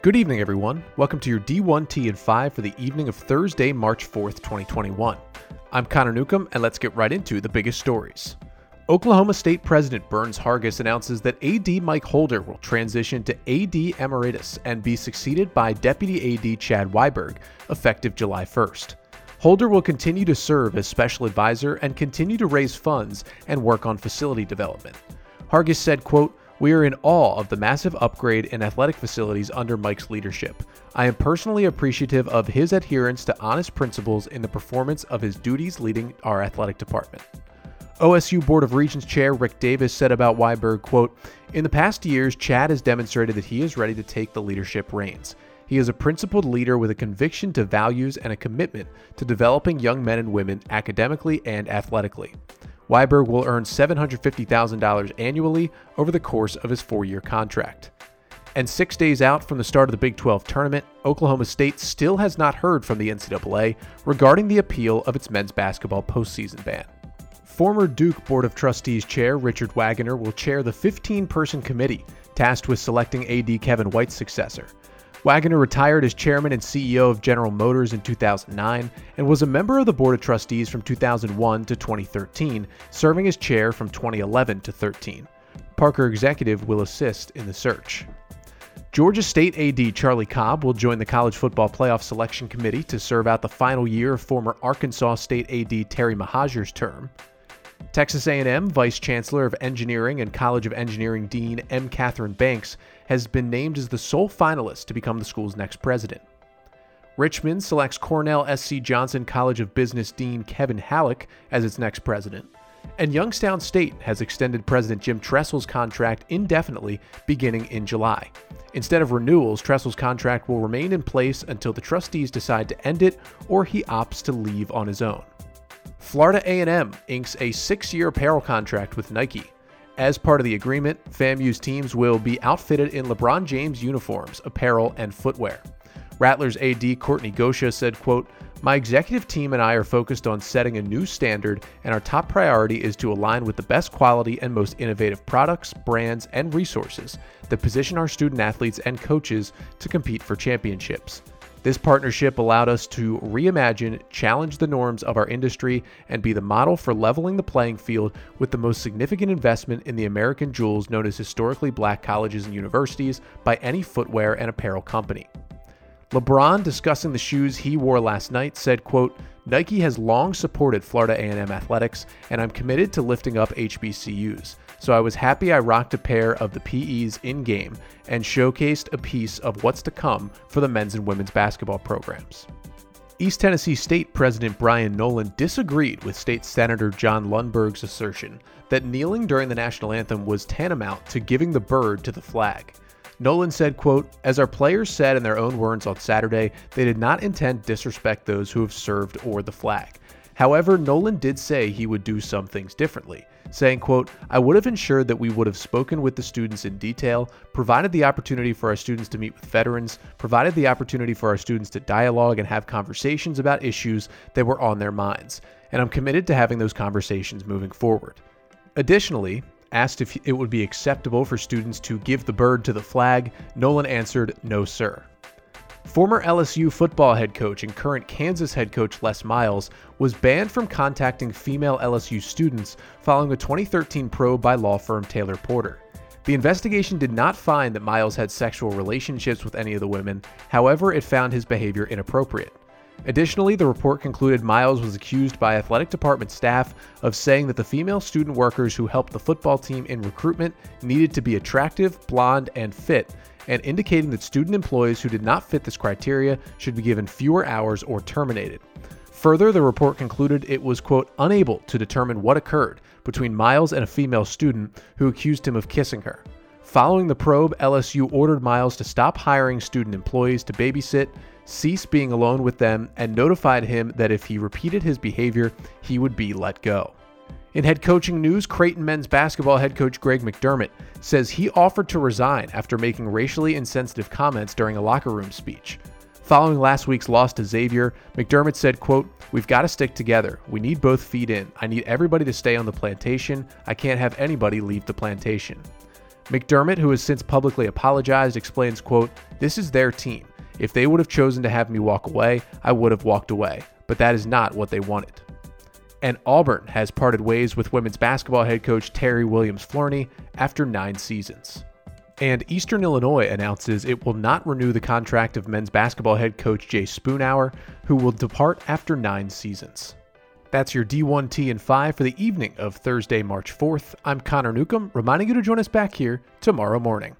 Good evening, everyone. Welcome to your D1T and 5 for the evening of Thursday, March 4th, 2021. I'm Connor Newcomb, and let's get right into the biggest stories. Oklahoma State President Burns Hargis announces that AD Mike Holder will transition to AD Emeritus and be succeeded by Deputy AD Chad Weiberg, effective July 1st. Holder will continue to serve as special advisor and continue to raise funds and work on facility development. Hargis said, quote, we are in awe of the massive upgrade in athletic facilities under Mike's leadership. I am personally appreciative of his adherence to honest principles in the performance of his duties leading our athletic department. OSU Board of Regents Chair Rick Davis said about Weiberg, quote, In the past years, Chad has demonstrated that he is ready to take the leadership reins. He is a principled leader with a conviction to values and a commitment to developing young men and women academically and athletically. Weiberg will earn $750,000 annually over the course of his four year contract. And six days out from the start of the Big 12 tournament, Oklahoma State still has not heard from the NCAA regarding the appeal of its men's basketball postseason ban. Former Duke Board of Trustees Chair Richard Wagoner will chair the 15 person committee tasked with selecting AD Kevin White's successor. Wagoner retired as chairman and CEO of General Motors in 2009 and was a member of the Board of Trustees from 2001 to 2013, serving as chair from 2011 to 13. Parker Executive will assist in the search. Georgia State AD Charlie Cobb will join the College Football Playoff Selection Committee to serve out the final year of former Arkansas State AD Terry Mohajir's term. Texas A&M Vice Chancellor of Engineering and College of Engineering Dean M. Katherine Banks has been named as the sole finalist to become the school's next president. Richmond selects Cornell SC Johnson College of Business Dean Kevin Hallock as its next president. And Youngstown State has extended President Jim Tressel's contract indefinitely beginning in July. Instead of renewals, Tressel's contract will remain in place until the trustees decide to end it or he opts to leave on his own. Florida A&M inks a 6-year apparel contract with Nike. As part of the agreement, FAMU's teams will be outfitted in LeBron James uniforms, apparel, and footwear. Rattlers AD Kortne Gosha said, quote, my executive team and I are focused on setting a new standard, and our top priority is to align with the best quality and most innovative products, brands, and resources that position our student athletes and coaches to compete for championships. This partnership allowed us to reimagine, challenge the norms of our industry, and be the model for leveling the playing field with the most significant investment in the American jewels known as historically black colleges and universities by any footwear and apparel company. LeBron, discussing the shoes he wore last night, said, quote, Nike has long supported Florida A&M athletics, and I'm committed to lifting up HBCUs. So I was happy I rocked a pair of the PEs in game and showcased a piece of what's to come for the men's and women's basketball programs. East Tennessee State President Brian Noland disagreed with State Senator Jon Lundberg's assertion that kneeling during the national anthem was tantamount to giving the bird to the flag. Noland said, quote, As our players said in their own words on Saturday, they did not intend disrespect those who have served or the flag. However, Noland did say he would do some things differently, saying, quote, I would have ensured that we would have spoken with the students in detail, provided the opportunity for our students to meet with veterans, provided the opportunity for our students to dialogue and have conversations about issues that were on their minds, and I'm committed to having those conversations moving forward. Additionally, asked if it would be acceptable for students to give the bird to the flag, Noland answered, No, sir. Former LSU football head coach and current Kansas head coach Les Miles was banned from contacting female LSU students following a 2013 probe by law firm Taylor Porter. The investigation did not find that Miles had sexual relationships with any of the women, however, it found his behavior inappropriate. Additionally, the report concluded Miles was accused by athletic department staff of saying that the female student workers who helped the football team in recruitment needed to be attractive, blonde, and fit, and indicating that student employees who did not fit this criteria should be given fewer hours or terminated. Further, the report concluded it was, quote, unable to determine what occurred between Miles and a female student who accused him of kissing her. Following the probe, LSU ordered Miles to stop hiring student employees to babysit, cease being alone with them, and notified him that if he repeated his behavior, he would be let go. In head coaching news, Creighton men's basketball head coach Greg McDermott says he offered to resign after making racially insensitive comments during a locker room speech. Following last week's loss to Xavier, McDermott said, quote, We've got to stick together. We need both feet in. I need everybody to stay on the plantation. I can't have anybody leave the plantation. McDermott, who has since publicly apologized, explains, quote, This is their team. If they would have chosen to have me walk away, I would have walked away, but that is not what they wanted. And Auburn has parted ways with women's basketball head coach Terri Williams Flournoy after nine seasons. And Eastern Illinois announces it will not renew the contract of men's basketball head coach Jay Spoonhour, who will depart after nine seasons. That's your D1T and 5 for the evening of Thursday, March 4th. I'm Connor Newcomb, reminding you to join us back here tomorrow morning.